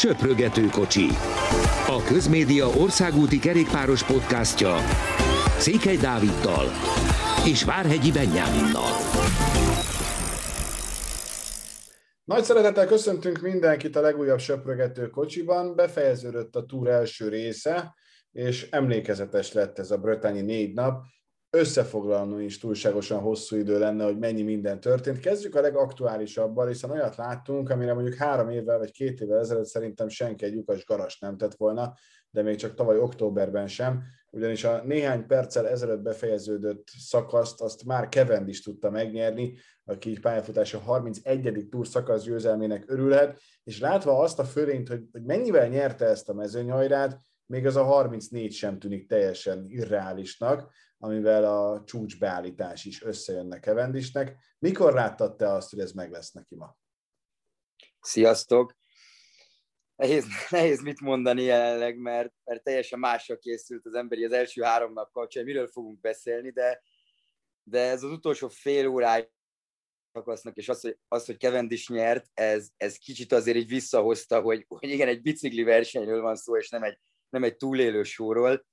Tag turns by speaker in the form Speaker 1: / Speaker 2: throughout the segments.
Speaker 1: Söprögető kocsi. A Közmédia országúti kerékpáros podcastja Székely Dáviddal és Várhegyi Benyáminnal.
Speaker 2: Nagy szeretettel köszöntünk mindenkit a legújabb Söprögető kocsiban. Befejeződött a túr első része, és emlékezetes lett ez a brötányi négy nap összefoglalni is túlságosan hosszú idő lenne, hogy mennyi minden történt. Kezdjük a legaktuálisabbal, hiszen olyat láttunk, amire mondjuk három évvel vagy két évvel ezelőtt szerintem senki egy lyukas garas nem tett volna, de még csak tavaly októberben sem, ugyanis a néhány perccel ezelőtt befejeződött szakaszt azt már Kevend is tudta megnyerni, aki pályafutása 31. túr szakasz győzelmének örülhet, és látva azt a fölényt, hogy, hogy mennyivel nyerte ezt a mezőnyhajrát, még az a 34 sem tűnik teljesen irreálisnak, amivel a csúcsbeállítás is összejönne Kevendisnek. Mikor láttad te azt, hogy ez meg lesz neki ma?
Speaker 3: Sziasztok! Nehéz, nehéz mit mondani jelenleg, mert, mert teljesen másra készült az emberi az első három nap kapcsán, miről fogunk beszélni, de, de ez az utolsó fél órája szakasznak, és az, hogy, az, hogy Cavendish nyert, ez, ez kicsit azért így visszahozta, hogy, hogy igen, egy bicikli versenyről van szó, és nem egy, nem egy túlélő sóról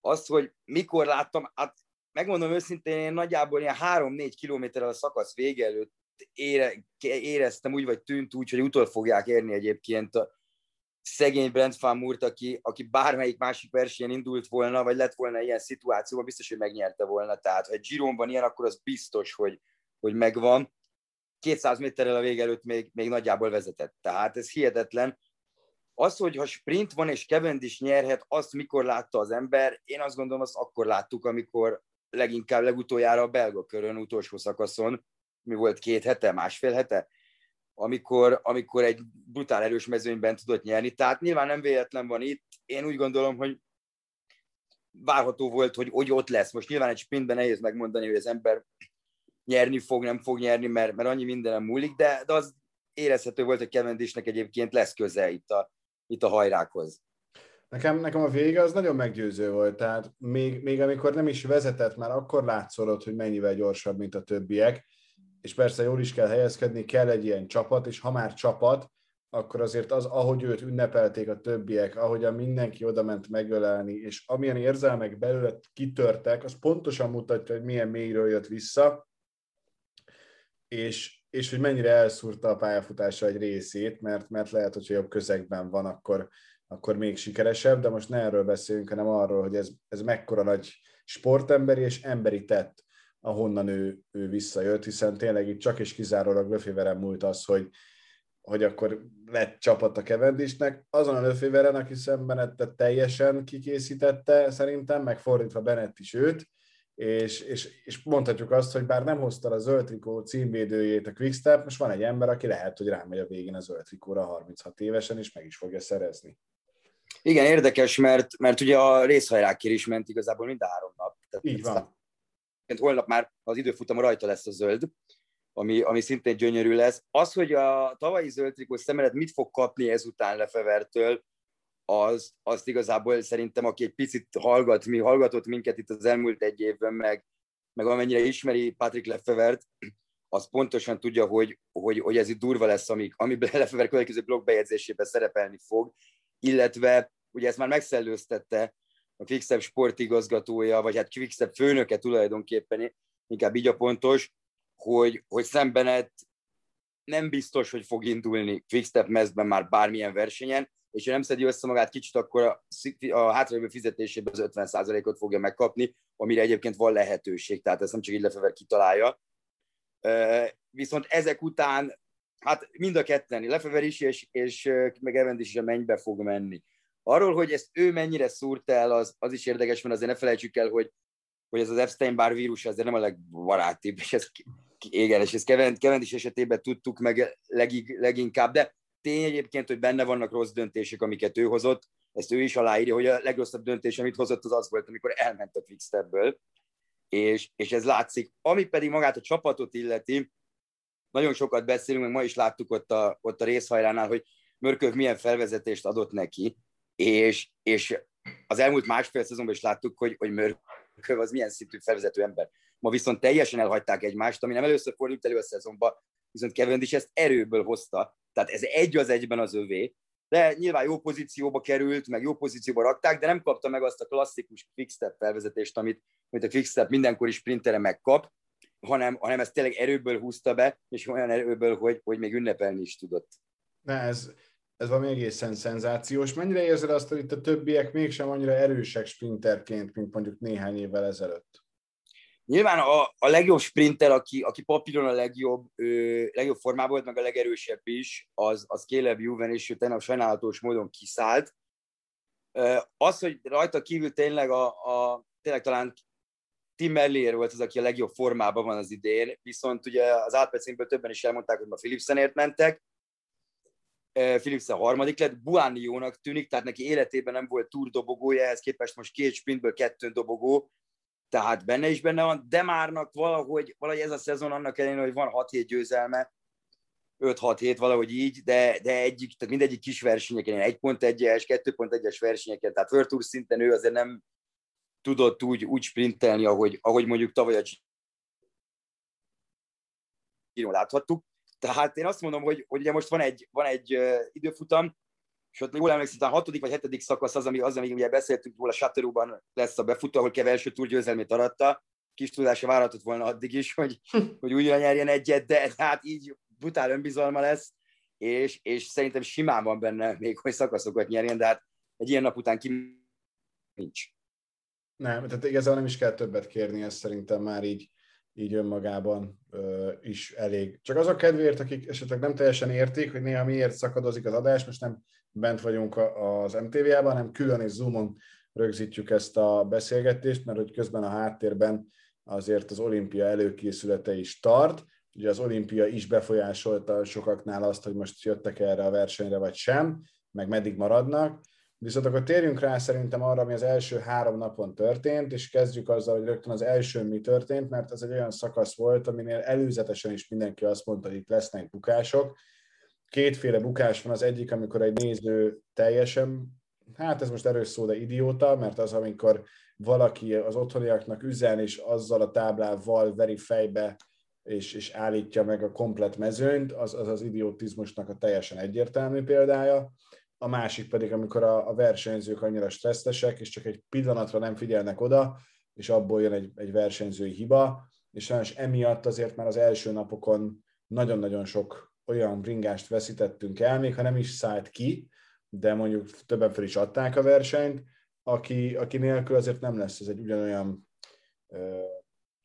Speaker 3: az, hogy mikor láttam, hát megmondom őszintén, én nagyjából ilyen 3-4 kilométerrel a szakasz vége előtt ére, éreztem úgy, vagy tűnt úgy, hogy utol fogják érni egyébként a szegény Brent Van Moort, aki, aki bármelyik másik versenyen indult volna, vagy lett volna ilyen szituációban, biztos, hogy megnyerte volna. Tehát, ha egy Gironban ilyen, akkor az biztos, hogy, hogy megvan. 200 méterrel a vége előtt még, még nagyjából vezetett. Tehát ez hihetetlen. Az, hogy ha sprint van és Cavendish nyerhet, azt mikor látta az ember, én azt gondolom, azt akkor láttuk, amikor leginkább legutoljára a belga körön, utolsó szakaszon, mi volt két hete, másfél hete, amikor, amikor egy brutál erős mezőnyben tudott nyerni. Tehát nyilván nem véletlen van itt. Én úgy gondolom, hogy várható volt, hogy, hogy ott lesz. Most nyilván egy sprintben nehéz megmondani, hogy az ember nyerni fog, nem fog nyerni, mert, mert annyi mindenem múlik, de, de az érezhető volt, hogy Cavendishnek egyébként lesz köze itt a, itt a hajrákhoz.
Speaker 2: Nekem, nekem a vége az nagyon meggyőző volt, tehát még, még amikor nem is vezetett, már akkor látszolod, hogy mennyivel gyorsabb, mint a többiek, és persze jól is kell helyezkedni, kell egy ilyen csapat, és ha már csapat, akkor azért az, ahogy őt ünnepelték a többiek, ahogy a mindenki oda ment megölelni, és amilyen érzelmek belőle kitörtek, az pontosan mutatja, hogy milyen mélyről jött vissza, és, és hogy mennyire elszúrta a pályafutása egy részét, mert, mert lehet, hogyha jobb közegben van, akkor, akkor még sikeresebb, de most ne erről beszélünk, hanem arról, hogy ez, ez mekkora nagy sportemberi és emberi tett, ahonnan ő, ő visszajött, hiszen tényleg itt csak és kizárólag Löféveren múlt az, hogy, hogy akkor lett csapat a Kevendisnek. Azon a Löféveren, aki szemben teljesen kikészítette szerintem, meg fordítva Bennett is őt, és, és, és mondhatjuk azt, hogy bár nem hozta a zöld trikó címvédőjét a Quickstep, most van egy ember, aki lehet, hogy rámegy a végén a zöld trikóra 36 évesen, és meg is fogja szerezni.
Speaker 3: Igen, érdekes, mert, mert ugye a részhajrákért is ment igazából mind a három nap.
Speaker 2: Tehát Így van.
Speaker 3: Holnap már az időfutam rajta lesz a zöld, ami, ami szintén gyönyörű lesz. Az, hogy a tavalyi zöld trikó szemelet mit fog kapni ezután Lefevertől, az, azt igazából szerintem, aki egy picit hallgat, mi hallgatott minket itt az elmúlt egy évben, meg, meg amennyire ismeri Patrick Lefevert, az pontosan tudja, hogy, hogy, hogy ez itt durva lesz, ami, ami Lefever következő blogbejegyzésében szerepelni fog, illetve ugye ezt már megszellőztette a Quickstep sportigazgatója, vagy hát Quickstep főnöke tulajdonképpen, inkább így a pontos, hogy, hogy szembenet nem biztos, hogy fog indulni Quickstep mezben már bármilyen versenyen, és ha nem szedi össze magát kicsit, akkor a, a hátralévő fizetésében az 50%-ot fogja megkapni, amire egyébként van lehetőség, tehát ezt nem csak így lefever kitalálja. Viszont ezek után, hát mind a ketten, Lefever is, és, és meg Evend is a mennybe fog menni. Arról, hogy ezt ő mennyire szúrt el, az, az is érdekes, mert azért ne felejtsük el, hogy, hogy ez az Epstein-Barr vírus azért nem a legbarátibb, és ez igen, és ezt Kevend, is esetében tudtuk meg legig, leginkább, de tény egyébként, hogy benne vannak rossz döntések, amiket ő hozott, ezt ő is aláírja, hogy a legrosszabb döntés, amit hozott, az az volt, amikor elment a Quickstepből, és, és ez látszik. Ami pedig magát a csapatot illeti, nagyon sokat beszélünk, meg ma is láttuk ott a, ott a részhajránál, hogy Mörköv milyen felvezetést adott neki, és, és az elmúlt másfél szezonban is láttuk, hogy, hogy Mörköv az milyen szintű felvezető ember. Ma viszont teljesen elhagyták egymást, ami nem először fordult elő a szezonban, viszont Kevin is ezt erőből hozta, tehát ez egy az egyben az övé, de nyilván jó pozícióba került, meg jó pozícióba rakták, de nem kapta meg azt a klasszikus quickstep felvezetést, amit, amit a quickstep mindenkori sprintere megkap, hanem, hanem ezt tényleg erőből húzta be, és olyan erőből, hogy, hogy még ünnepelni is tudott.
Speaker 2: Na ez, ez valami egészen szenzációs. Mennyire érzed azt, hogy itt a többiek mégsem annyira erősek sprinterként, mint mondjuk néhány évvel ezelőtt?
Speaker 3: Nyilván a, a legjobb sprinter, aki, aki papíron a legjobb, ö, legjobb formában volt, meg a legerősebb is, az, az Caleb Juven, és ő tegnap sajnálatos módon kiszállt. Ö, az, hogy rajta kívül tényleg a, a tényleg talán Tim Merlier volt az, aki a legjobb formában van az idén, viszont ugye az átpercénkből többen is elmondták, hogy ma Philipsenért mentek, Philipsen harmadik lett, Buániónak tűnik, tehát neki életében nem volt túrdobogója, ehhez képest most két sprintből kettő dobogó, tehát benne is benne van, de márnak valahogy, valahogy ez a szezon annak ellenére, hogy van 6-7 győzelme, 5-6-7 valahogy így, de, de egyik, tehát mindegyik kis versenyeken, 1.1-es, 2.1-es versenyeken, tehát World Tour szinten ő azért nem tudott úgy, úgy sprintelni, ahogy, ahogy mondjuk tavaly a Giro láthattuk. Tehát én azt mondom, hogy, hogy ugye most van egy, van egy időfutam, és ott jól emlékszem, a hatodik vagy hetedik szakasz az, ami, az, ami ugye beszéltünk róla, Sátorúban lesz a befutó, ahol Kev első túrgyőzelmét aratta. Kis tudása várhatott volna addig is, hogy, hogy újra nyerjen egyet, de hát így brutál önbizalma lesz, és, és szerintem simán van benne még, hogy szakaszokat nyerjen, de hát egy ilyen nap után ki nincs.
Speaker 2: Nem, tehát igazából nem is kell többet kérni, ez szerintem már így, így önmagában ö, is elég. Csak azok kedvéért, akik esetleg nem teljesen értik, hogy néha miért szakadozik az adás, most nem bent vagyunk az MTV-ában, hanem külön és Zoomon rögzítjük ezt a beszélgetést, mert hogy közben a háttérben azért az olimpia előkészülete is tart. Ugye az olimpia is befolyásolta sokaknál azt, hogy most jöttek erre a versenyre vagy sem, meg meddig maradnak. Viszont akkor térjünk rá szerintem arra, ami az első három napon történt, és kezdjük azzal, hogy rögtön az első mi történt, mert ez egy olyan szakasz volt, aminél előzetesen is mindenki azt mondta, hogy itt lesznek bukások, kétféle bukás van. Az egyik, amikor egy néző teljesen, hát ez most erős szó, de idióta, mert az, amikor valaki az otthoniaknak üzen, és azzal a táblával veri fejbe, és, és állítja meg a komplet mezőnyt, az az, az idiotizmusnak a teljesen egyértelmű példája. A másik pedig, amikor a, a versenyzők annyira stresszesek, és csak egy pillanatra nem figyelnek oda, és abból jön egy, egy versenyzői hiba, és sajnos emiatt azért már az első napokon nagyon-nagyon sok olyan bringást veszítettünk el, még ha nem is szállt ki, de mondjuk többen fel is adták a versenyt, aki, aki nélkül azért nem lesz ez egy ugyanolyan uh,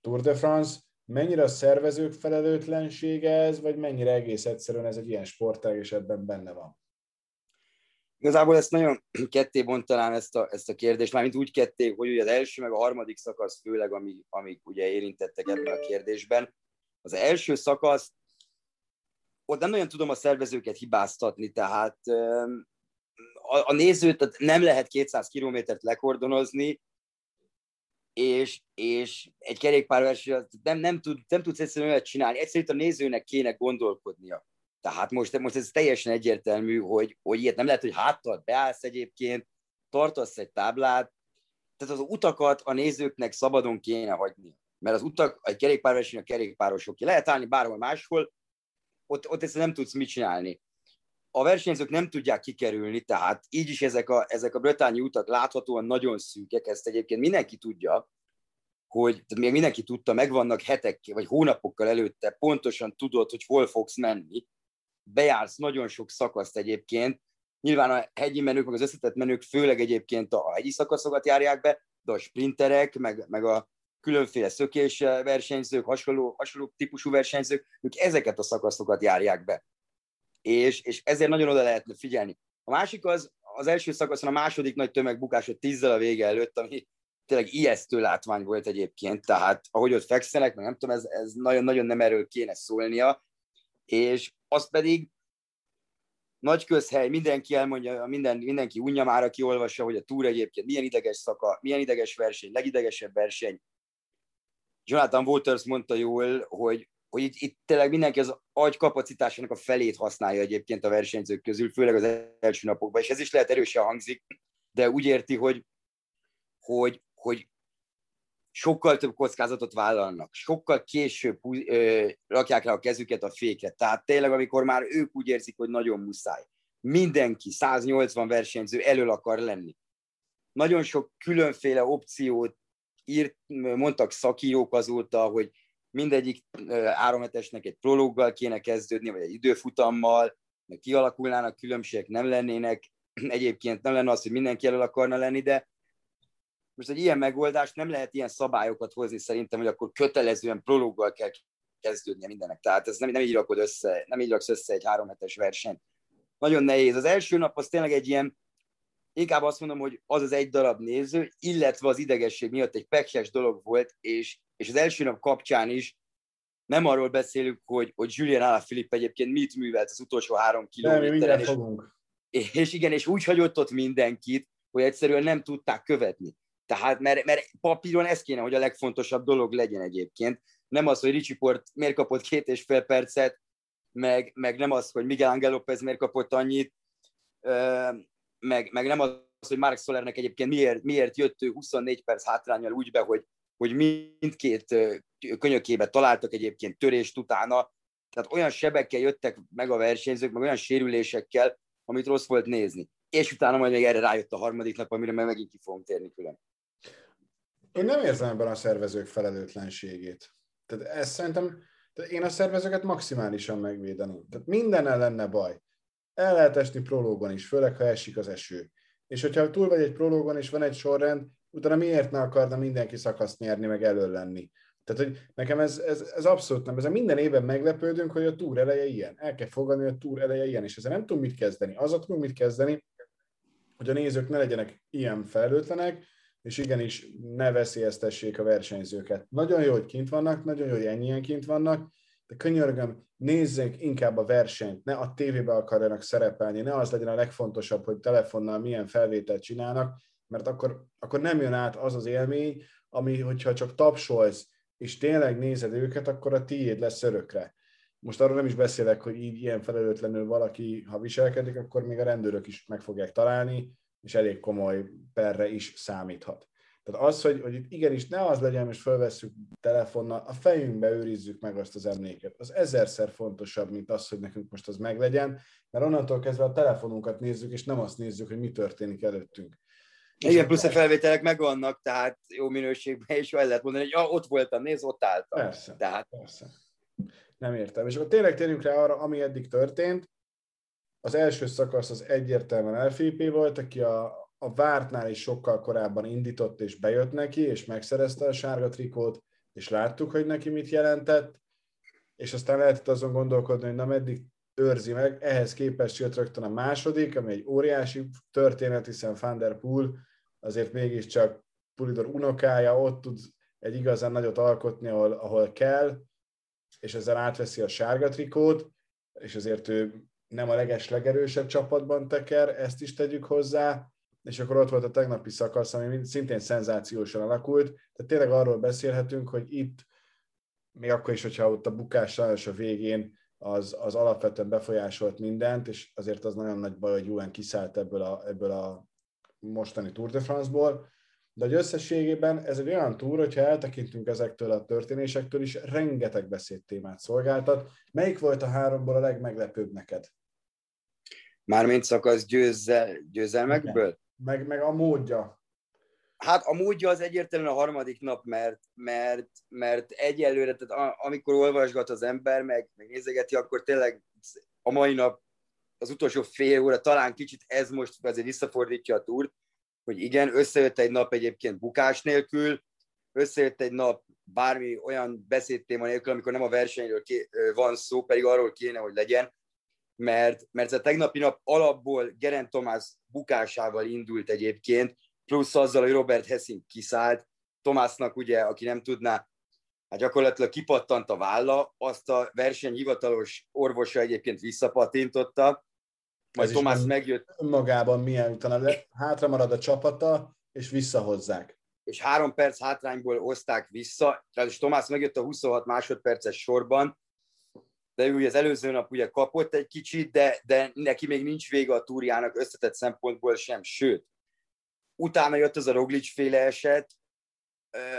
Speaker 2: Tour de France. Mennyire a szervezők felelőtlensége ez, vagy mennyire egész egyszerűen ez egy ilyen sportág, és ebben benne van?
Speaker 3: Igazából ezt nagyon ketté bontanám ezt a, ezt a kérdést, mármint úgy ketté, hogy ugye az első meg a harmadik szakasz főleg, ami, amik ugye érintettek ebben a kérdésben. Az első szakasz ott nem nagyon tudom a szervezőket hibáztatni, tehát a, a nézőt nem lehet 200 kilométert lekordonozni, és, és egy kerékpárverseny nem, nem, tud, nem tudsz egyszerűen olyat csinálni. Egyszerűen a nézőnek kéne gondolkodnia. Tehát most, most ez teljesen egyértelmű, hogy, hogy ilyet nem lehet, hogy háttal beállsz egyébként, tartasz egy táblát, tehát az utakat a nézőknek szabadon kéne hagyni. Mert az utak, egy kerékpárverseny a kerékpárosok. Lehet állni bárhol máshol, ott, ott ezt nem tudsz mit csinálni. A versenyzők nem tudják kikerülni, tehát így is ezek a, ezek a bretányi utak láthatóan nagyon szűkek, ezt egyébként mindenki tudja, hogy még mindenki tudta, megvannak hetek vagy hónapokkal előtte, pontosan tudod, hogy hol fogsz menni, bejársz nagyon sok szakaszt egyébként, nyilván a hegyi menők, meg az összetett menők főleg egyébként a hegyi szakaszokat járják be, de a sprinterek, meg, meg a különféle szökés versenyzők, hasonló, hasonló típusú versenyzők, ők ezeket a szakaszokat járják be. És, és ezért nagyon oda lehetne figyelni. A másik az, az első szakaszon a második nagy tömegbukás, hogy tízzel a vége előtt, ami tényleg ijesztő látvány volt egyébként, tehát ahogy ott fekszenek, meg nem tudom, ez, ez nagyon-nagyon nem erről kéne szólnia, és azt pedig nagy közhely, mindenki elmondja, minden, mindenki unja már, aki olvassa, hogy a túr egyébként milyen ideges szaka, milyen ideges verseny, legidegesebb verseny, Jonathan Waters mondta jól, hogy, hogy itt, itt tényleg mindenki az agy kapacitásának a felét használja egyébként a versenyzők közül, főleg az első napokban, és ez is lehet erősen hangzik, de úgy érti, hogy, hogy, hogy sokkal több kockázatot vállalnak, sokkal később ö, rakják le a kezüket a féket. Tehát tényleg, amikor már ők úgy érzik, hogy nagyon muszáj. mindenki, 180 versenyző elől akar lenni. Nagyon sok különféle opciót írt, mondtak szakírók azóta, hogy mindegyik áramhetesnek egy prológgal kéne kezdődni, vagy egy időfutammal, kialakulnának különbségek, nem lennének. Egyébként nem lenne az, hogy mindenki elől akarna lenni, de most egy ilyen megoldást nem lehet ilyen szabályokat hozni szerintem, hogy akkor kötelezően prológgal kell kezdődnie mindennek. Tehát ez nem, nem így rakod össze, nem így raksz össze egy három hetes versenyt. Nagyon nehéz. Az első nap az tényleg egy ilyen, inkább azt mondom, hogy az az egy darab néző, illetve az idegesség miatt egy pekses dolog volt, és, és az első nap kapcsán is nem arról beszélünk, hogy, hogy Julian Alaphilippe egyébként mit művelt az utolsó három kilométeren. És, és igen, és úgy hagyott ott mindenkit, hogy egyszerűen nem tudták követni. Tehát, mert, mert papíron ez kéne, hogy a legfontosabb dolog legyen egyébként. Nem az, hogy Ricsi Port miért kapott két és fél percet, meg, meg nem az, hogy Miguel Angel López miért kapott annyit, meg, meg nem az, hogy Mark Solernek egyébként miért, miért jött ő 24 perc hátrányal úgy be, hogy, hogy mindkét könyökébe találtak egyébként törést utána, tehát olyan sebekkel jöttek meg a versenyzők, meg olyan sérülésekkel, amit rossz volt nézni. És utána majd még erre rájött a harmadik nap, amire meg megint ki fogunk térni külön.
Speaker 2: Én nem érzem ebben a szervezők felelőtlenségét. Tehát ezt szerintem, tehát én a szervezőket maximálisan megvédeném. Tehát minden lenne baj. El lehet esni prológon is, főleg ha esik az eső. És hogyha túl vagy egy prológon és van egy sorrend, utána miért ne akarna mindenki szakaszt nyerni, meg elő lenni? Tehát, hogy nekem ez, ez, ez abszolút nem. Ezen minden évben meglepődünk, hogy a túr eleje ilyen. El kell fogadni, hogy a túr eleje ilyen, és ezzel nem tudunk mit kezdeni. Az tudunk mit kezdeni, hogy a nézők ne legyenek ilyen felelőtlenek, és igenis ne veszélyeztessék a versenyzőket. Nagyon jó, hogy kint vannak, nagyon jó, hogy ennyien kint vannak, de könyörgöm, nézzék inkább a versenyt, ne a tévébe akarjanak szerepelni, ne az legyen a legfontosabb, hogy telefonnal milyen felvételt csinálnak, mert akkor, akkor nem jön át az az élmény, ami, hogyha csak tapsolsz, és tényleg nézed őket, akkor a tiéd lesz örökre. Most arról nem is beszélek, hogy így ilyen felelőtlenül valaki, ha viselkedik, akkor még a rendőrök is meg fogják találni, és elég komoly perre is számíthat. Tehát az, hogy, hogy itt igenis ne az legyen, és felvesszük telefonnal, a fejünkbe őrizzük meg azt az emléket. Az ezerszer fontosabb, mint az, hogy nekünk most az meglegyen, mert onnantól kezdve a telefonunkat nézzük, és nem azt nézzük, hogy mi történik előttünk.
Speaker 3: Igen, plusz a felvételek megvannak, tehát jó minőségben, és el lehet mondani, hogy ja, ott voltam, nézd, ott álltam.
Speaker 2: Persze, tehát... persze. Nem értem. És akkor tényleg térjünk rá arra, ami eddig történt. Az első szakasz az egyértelműen LFP volt, aki a, a vártnál is sokkal korábban indított és bejött neki, és megszerezte a sárga trikót, és láttuk, hogy neki mit jelentett, és aztán lehetett azon gondolkodni, hogy na meddig őrzi meg, ehhez képest jött rögtön a második, ami egy óriási történet, hiszen Van der Poel azért mégiscsak Pulidor unokája, ott tud egy igazán nagyot alkotni, ahol, ahol kell, és ezzel átveszi a sárga trikót, és azért ő nem a leges legerősebb csapatban teker, ezt is tegyük hozzá, és akkor ott volt a tegnapi szakasz, ami szintén szenzációsan alakult, tehát tényleg arról beszélhetünk, hogy itt, még akkor is, hogyha ott a bukás sajnos a végén az, az alapvetően befolyásolt mindent, és azért az nagyon nagy baj, hogy Julen kiszállt ebből a, ebből a mostani Tour de France-ból, de hogy összességében ez egy olyan túr, hogyha eltekintünk ezektől a történésektől is, rengeteg beszédtémát szolgáltat. Melyik volt a háromból a legmeglepőbb neked?
Speaker 3: Mármint szakasz győzzel, győzelmekből?
Speaker 2: Meg, meg a módja.
Speaker 3: Hát a módja az egyértelműen a harmadik nap, mert, mert, mert egyelőre, tehát amikor olvasgat az ember, meg, meg nézegeti, akkor tényleg a mai nap, az utolsó fél óra, talán kicsit ez most azért visszafordítja a túrt, hogy igen, összejött egy nap egyébként bukás nélkül, összejött egy nap bármi olyan beszédtéma nélkül, amikor nem a versenyről van szó, pedig arról kéne, hogy legyen, mert, mert a tegnapi nap alapból Gerent Tomás bukásával indult egyébként, plusz azzal, hogy Robert Hessing kiszállt, Tomásnak ugye, aki nem tudná, hát gyakorlatilag kipattant a válla, azt a verseny hivatalos orvosa egyébként visszapatintotta, majd Tomás megjött.
Speaker 2: Önmagában milyen utána hátra marad a csapata, és visszahozzák.
Speaker 3: És három perc hátrányból hozták vissza, és Tomás megjött a 26 másodperces sorban, de ő ugye az előző nap ugye kapott egy kicsit, de, de neki még nincs vége a túrjának összetett szempontból sem, sőt, utána jött az a Roglic féle eset,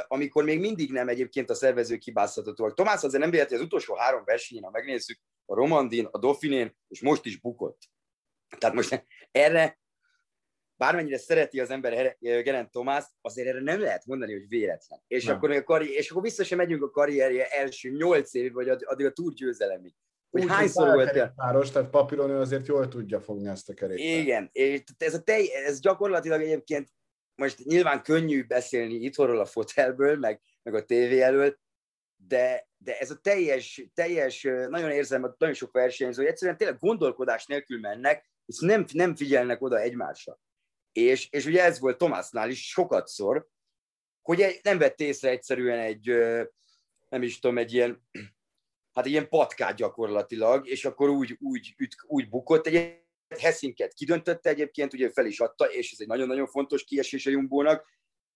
Speaker 3: amikor még mindig nem egyébként a szervezők hibázhatóak. Tomás azért nem véletlenül az utolsó három versenyen, ha megnézzük, a Romandin, a Dauphinén, és most is bukott. Tehát most erre, bármennyire szereti az ember Gerent Tomás, azért erre nem lehet mondani, hogy véletlen. És, nem. akkor, a karri- és akkor vissza sem megyünk a karrierje első nyolc év, vagy addig a túrgyőzelemig.
Speaker 2: Hogy Úgy, hányszor volt el? Páros, tehát papíron ő azért jól tudja fogni ezt a kerékpárt.
Speaker 3: Igen, és ez, a tej, ez gyakorlatilag egyébként most nyilván könnyű beszélni itthonról a fotelből, meg, meg a tévé elől, de, de ez a teljes, teljes, nagyon érzem, hogy nagyon sok versenyző, hogy egyszerűen tényleg gondolkodás nélkül mennek, és nem, nem figyelnek oda egymásra. És, és ugye ez volt Tomásnál is sokat szor, hogy egy, nem vett észre egyszerűen egy, nem is tudom, egy ilyen, hát egy ilyen patkát gyakorlatilag, és akkor úgy, úgy, úgy, úgy bukott. Egy Hessinket kidöntötte egyébként, ugye fel is adta, és ez egy nagyon-nagyon fontos kiesés a Jumbónak,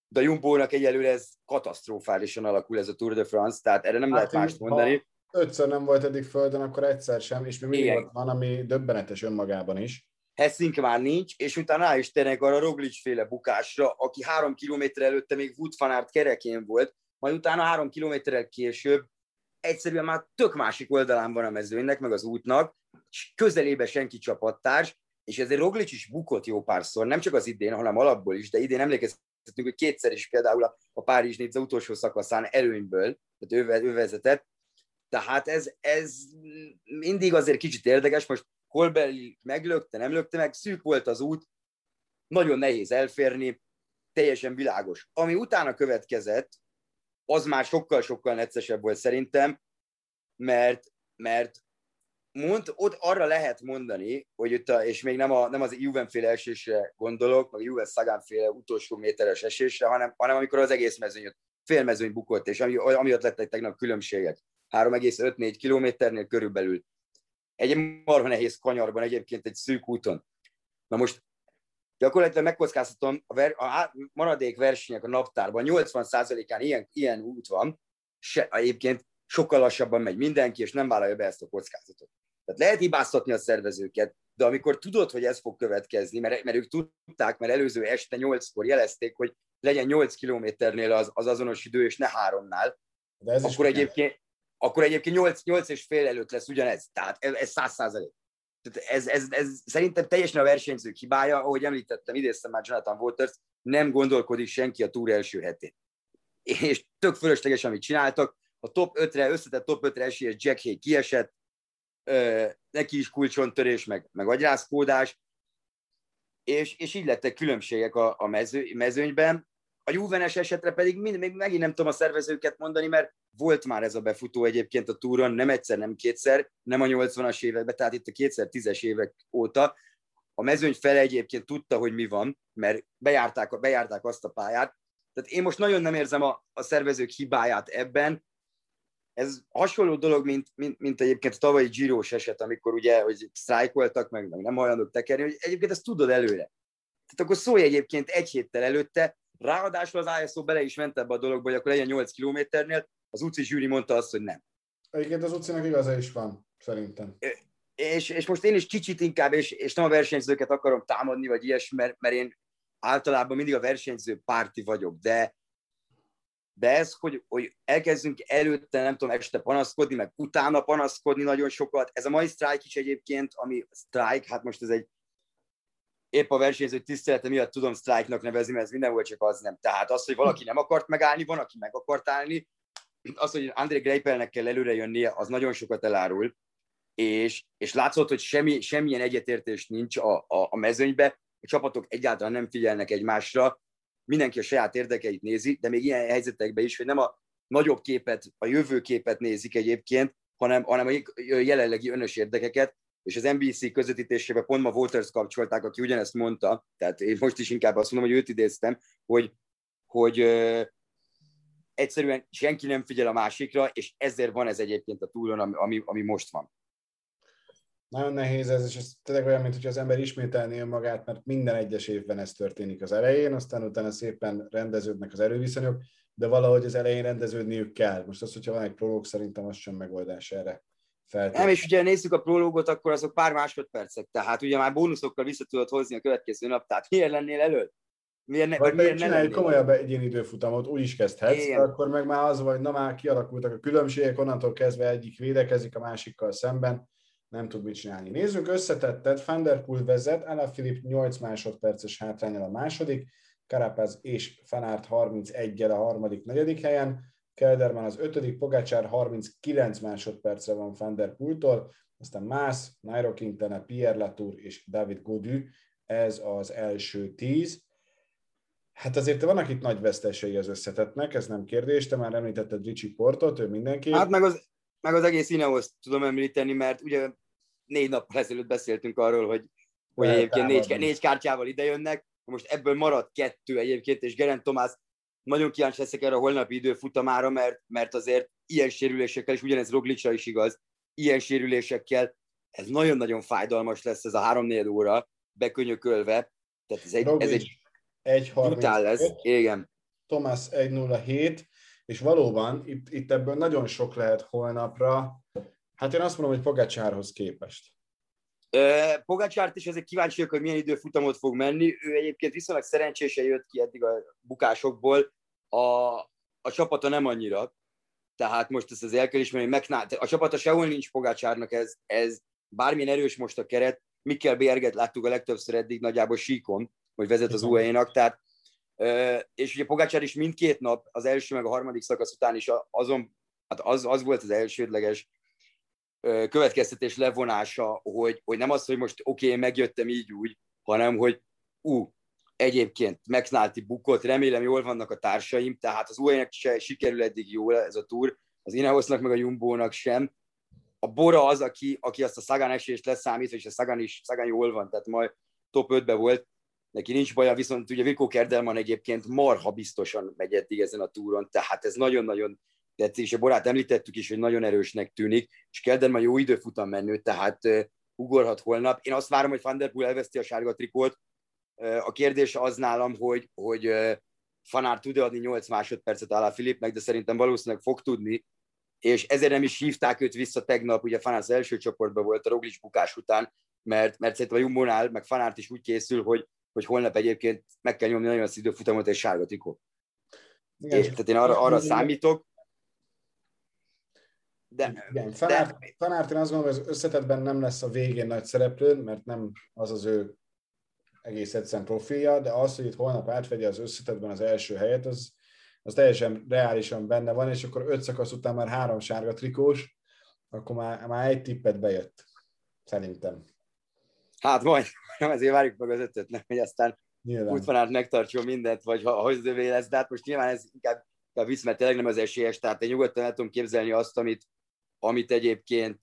Speaker 3: de a Jumbónak egyelőre ez katasztrofálisan alakul ez a Tour de France, tehát erre nem hát lehet mást mondani.
Speaker 2: ötször nem volt eddig földön, akkor egyszer sem, és mi mindig van, ami döbbenetes önmagában is.
Speaker 3: Hessink már nincs, és utána rá is tényleg arra Roglic féle bukásra, aki három kilométer előtte még Wood van kerekén volt, majd utána három kilométerrel később egyszerűen már tök másik oldalán van a mezőnynek, meg az útnak, és közelébe senki csapattárs, és ezért Roglic is bukott jó párszor, nem csak az idén, hanem alapból is, de idén emlékeztetünk, hogy kétszer is például a, a Párizs Nizza utolsó szakaszán előnyből, tehát ő, ő vezetett, tehát ez, ez mindig azért kicsit érdekes, most Kolbeli meglökte, nem lökte meg, szűk volt az út, nagyon nehéz elférni, teljesen világos. Ami utána következett, az már sokkal-sokkal neccesebb volt szerintem, mert, mert mond, ott arra lehet mondani, hogy itt a, és még nem, a, nem az Juvenféle esésre gondolok, meg Juven Szagánféle utolsó méteres esésre, hanem, hanem amikor az egész mezőny, félmezőny bukott, és ami, amiatt lettek tegnap különbségek. 3,5-4 kilométernél körülbelül. Egy marha nehéz kanyarban, egyébként egy szűk úton. Na most gyakorlatilag megkockáztatom, a, ver, a maradék versenyek a naptárban 80%-án ilyen, ilyen út van, se, egyébként sokkal lassabban megy mindenki, és nem vállalja be ezt a kockázatot. Tehát lehet hibáztatni a szervezőket, de amikor tudod, hogy ez fog következni, mert, mert ők tudták, mert előző este 8-kor jelezték, hogy legyen 8 kilométernél az, az azonos idő, és ne háromnál, de ez akkor, egyébként, akkor egyébként 8, 8 és fél előtt lesz ugyanez. Tehát ez 100 százalék. Tehát ez, ez, ez, szerintem teljesen a versenyzők hibája, ahogy említettem, idéztem már Jonathan Waters, nem gondolkodik senki a túr első hetén. És tök fölösleges, amit csináltak. A top 5-re, összetett top 5-re esélyes Jack Hay kiesett, neki is kulcsontörés, meg, meg agyrázkódás, és, és így lettek különbségek a, a mező, mezőnyben. A Juvenes esetre pedig mind, még megint nem tudom a szervezőket mondani, mert volt már ez a befutó egyébként a túron, nem egyszer, nem kétszer, nem a 80-as években, tehát itt a 2010-es évek óta. A mezőny fele egyébként tudta, hogy mi van, mert bejárták, bejárták azt a pályát. Tehát én most nagyon nem érzem a, a szervezők hibáját ebben. Ez hasonló dolog, mint, mint, mint egyébként a tavalyi giro eset, amikor ugye, hogy sztrájkoltak, meg, meg nem hajlandók tekerni, hogy egyébként ezt tudod előre. Tehát akkor szólj egyébként egy héttel előtte, Ráadásul az ISO bele is ment ebbe a dologba, hogy akkor legyen 8 kilométernél, az UCI zsűri mondta azt, hogy nem.
Speaker 2: Egyébként az UCI-nak igaza is van, szerintem.
Speaker 3: És, és most én is kicsit inkább, és, és nem a versenyzőket akarom támadni, vagy ilyesmi, mert, mert én általában mindig a versenyző párti vagyok, de, de ez, hogy, hogy elkezdünk előtte, nem tudom, este panaszkodni, meg utána panaszkodni nagyon sokat. Ez a mai sztrájk is egyébként, ami sztrájk, hát most ez egy épp a versenyző tisztelete miatt tudom sztrájknak nevezni, mert ez minden volt, csak az nem. Tehát az, hogy valaki nem akart megállni, van, aki meg akart állni, az, hogy André Greipelnek kell előre jönnie, az nagyon sokat elárul, és, és látszott, hogy semmi, semmilyen egyetértés nincs a, a, a mezőnybe, a csapatok egyáltalán nem figyelnek egymásra, mindenki a saját érdekeit nézi, de még ilyen helyzetekben is, hogy nem a nagyobb képet, a jövőképet nézik egyébként, hanem, hanem a jelenlegi önös érdekeket, és az NBC közvetítésében pont ma Walters kapcsolták, aki ugyanezt mondta, tehát én most is inkább azt mondom, hogy őt idéztem, hogy, hogy ö, egyszerűen senki nem figyel a másikra, és ezért van ez egyébként a túlon, ami, ami, ami most van.
Speaker 2: Nagyon nehéz ez, és ez tényleg olyan, mint hogy az ember ismételné önmagát, mert minden egyes évben ez történik az elején, aztán utána szépen rendeződnek az erőviszonyok, de valahogy az elején rendeződniük kell. Most az, hogyha van egy prológ, szerintem az sem megoldás erre.
Speaker 3: Nem, és ugye nézzük a prológot, akkor azok pár másodpercek, tehát ugye már bónuszokkal vissza tudod hozni a következő nap, tehát miért lennél előtt?
Speaker 2: Miért ne, vagy miért csinálj egy komolyabb egyéni időfutamot, úgy is kezdhetsz, Igen. akkor meg már az vagy, na már kialakultak a különbségek, onnantól kezdve egyik védekezik a másikkal szemben, nem tud mit csinálni. Nézzük összetettet, Van der Poel vezet, Alaphilipp 8 másodperces hátrányal a második, Karapaz és Fanárt 31-gel a harmadik, negyedik helyen, Kelderman az ötödik, Pogácsár 39 másodpercre van Van der Poeltól, aztán Mász, Nairo Quintana, Pierre Latour és David Godu, ez az első tíz. Hát azért vannak itt nagy vesztesei az összetetnek, ez nem kérdés, te már említetted Ricsi Portot, ő mindenki.
Speaker 3: Hát meg az, meg az egész Ineos tudom említeni, mert ugye négy nappal ezelőtt beszéltünk arról, hogy, hogy egyébként négy, négy kártyával idejönnek, most ebből maradt kettő egyébként, és Gerent Tomás nagyon kíváncsi leszek erre a holnapi időfutamára, mert, mert azért ilyen sérülésekkel, és ugyanez Roglicsa is igaz, ilyen sérülésekkel ez nagyon-nagyon fájdalmas lesz ez a három óra bekönyökölve. Tehát ez egy, ez egy,
Speaker 2: egy
Speaker 3: brutál lesz. Igen.
Speaker 2: Thomas 1.07, és valóban itt, itt ebből nagyon sok lehet holnapra. Hát én azt mondom, hogy Pogacsárhoz képest.
Speaker 3: Pogacsárt is ezek kíváncsiak, hogy milyen időfutamot fog menni. Ő egyébként viszonylag szerencsésen jött ki eddig a bukásokból. A, a csapata nem annyira. Tehát most ezt az el kell ismerni, hogy a csapata sehol nincs Pogácsárnak, ez, ez bármilyen erős most a keret. Mikkel Bérget láttuk a legtöbbször eddig nagyjából síkon, hogy vezet az UAE-nak, tehát és ugye Pogácsár is mindkét nap, az első meg a harmadik szakasz után is azon, hát az, az volt az elsődleges következtetés levonása, hogy, hogy nem az, hogy most oké, okay, megjöttem így úgy, hanem hogy ú, egyébként McNulty bukott, remélem jól vannak a társaim, tehát az uae se sikerül eddig jól ez a túr, az Ineosnak meg a Jumbo-nak sem. A Bora az, aki, aki azt a Sagan esést leszámít, és a Sagan is Sagan jól van, tehát majd top 5-be volt, neki nincs baja, viszont ugye Vico Kerdelman egyébként marha biztosan megy eddig ezen a túron, tehát ez nagyon-nagyon tetszik, és a Borát említettük is, hogy nagyon erősnek tűnik, és Kelderman jó időfutam menő, tehát ugorhat holnap. Én azt várom, hogy Van der Poel elveszti a sárga trikót. A kérdés az nálam, hogy, hogy Fanár tud adni 8 másodpercet Alá Filipnek, de szerintem valószínűleg fog tudni, és ezért nem is hívták őt vissza tegnap, ugye Fanár az első csoportban volt a Roglic bukás után, mert, mert szerintem a Jumbonál, meg Fanárt is úgy készül, hogy, hogy holnap egyébként meg kell nyomni nagyon az időfutamot egy sárga trikó. Igen, és, tehát én arra, arra számítok,
Speaker 2: de, Igen, Fanárt, de... Fanárt én azt gondolom, hogy az összetetben nem lesz a végén nagy szereplő, mert nem az az ő egész egyszerűen profilja, de az, hogy itt holnap átvegye az összetetben az első helyet, az, az teljesen reálisan benne van, és akkor öt szakasz után már három sárga trikós, akkor már, már egy tippet bejött, szerintem.
Speaker 3: Hát majd, ezért várjuk meg az ötöt, nem, hogy aztán útvonalat megtartson mindent, vagy ha hozdövé lesz, de hát most nyilván ez inkább, inkább visz, mert tényleg nem az esélyes, tehát én nyugodtan el tudom képzelni azt, amit, amit egyébként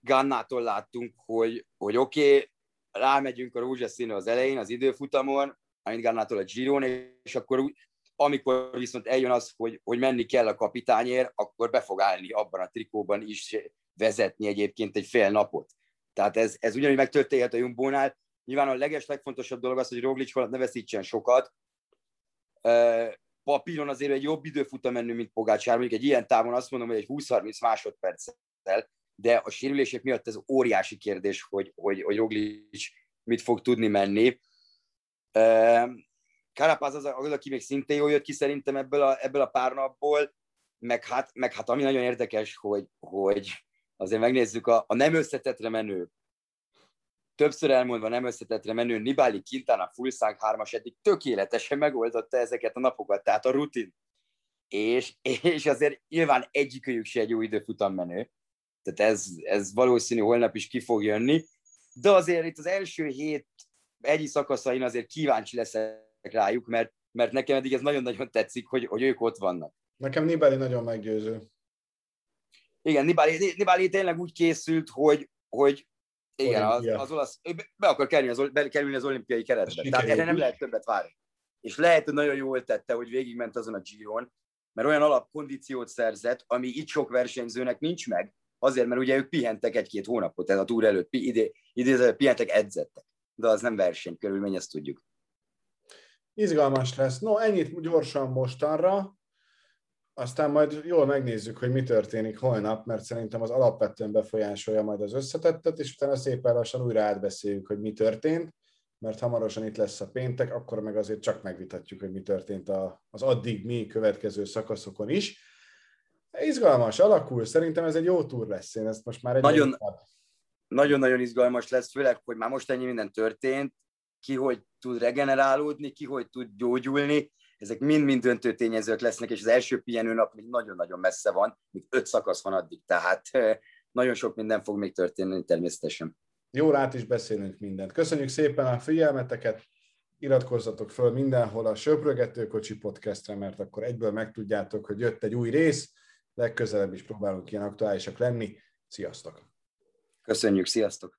Speaker 3: Gannától láttunk, hogy, hogy oké, okay, rámegyünk a rózsaszínre az elején, az időfutamon, amit Gannától a Giron, és akkor úgy, amikor viszont eljön az, hogy, hogy menni kell a kapitányért, akkor be fog állni abban a trikóban is vezetni egyébként egy fél napot. Tehát ez, ez ugyanúgy megtörténhet a Jumbónál. Nyilván a leges, legfontosabb dolog az, hogy Roglic alatt ne veszítsen sokat. Papíron azért egy jobb időfutam menő, mint Pogácsár. Mondjuk egy ilyen távon azt mondom, hogy egy 20-30 másodperccel, de a sérülések miatt ez óriási kérdés, hogy, hogy, hogy Roglic mit fog tudni menni. Karapáz az, az, aki még szintén jól jött ki szerintem ebből a, ebből a pár napból, meg hát, meg hát ami nagyon érdekes, hogy, hogy azért megnézzük a, a nem összetetre menő, többször elmondva nem összetetre menő Nibali Quintana Fulszánk 3-as eddig tökéletesen megoldotta ezeket a napokat, tehát a rutin. És, és azért nyilván egyikőjük se egy jó időfutam menő, tehát ez, ez valószínű holnap is ki fog jönni, de azért itt az első hét egyi szakaszain azért kíváncsi leszek rájuk, mert, mert nekem eddig ez nagyon-nagyon tetszik, hogy, hogy ők ott vannak.
Speaker 2: Nekem Nibali nagyon meggyőző.
Speaker 3: Igen, Nibali, Nibali tényleg úgy készült, hogy, hogy igen, az, az olasz, be akar kerülni az, be kerülni az olimpiai keretbe. Tehát erre nem lehet többet várni. És lehet, hogy nagyon jól tette, hogy végigment azon a Giron, mert olyan alapkondíciót szerzett, ami itt sok versenyzőnek nincs meg, azért, mert ugye ők pihentek egy-két hónapot, ez a túr előtt, idé, idé, pihentek, edzettek. De az nem versenykörülmény, ezt tudjuk.
Speaker 2: Izgalmas lesz. No, ennyit gyorsan mostanra. Aztán majd jól megnézzük, hogy mi történik holnap, mert szerintem az alapvetően befolyásolja majd az összetettet, és utána szépen lassan újra átbeszéljük, hogy mi történt, mert hamarosan itt lesz a péntek, akkor meg azért csak megvitatjuk, hogy mi történt az addig mi következő szakaszokon is. Izgalmas, alakul. Szerintem ez egy jó túr lesz. Én ezt most már egy
Speaker 3: nagyon, nagyon-nagyon izgalmas lesz, főleg, hogy már most ennyi minden történt, ki hogy tud regenerálódni, ki hogy tud gyógyulni, ezek mind-mind döntő tényezők lesznek, és az első pihenő nap még nagyon-nagyon messze van, még öt szakasz van addig, tehát nagyon sok minden fog még történni természetesen.
Speaker 2: Jó, át is beszélünk mindent. Köszönjük szépen a figyelmeteket, iratkozzatok föl mindenhol a Söprögető Kocsi podcastre, mert akkor egyből megtudjátok, hogy jött egy új rész, legközelebb is próbálunk ilyen aktuálisak lenni. Sziasztok!
Speaker 3: Köszönjük, sziasztok!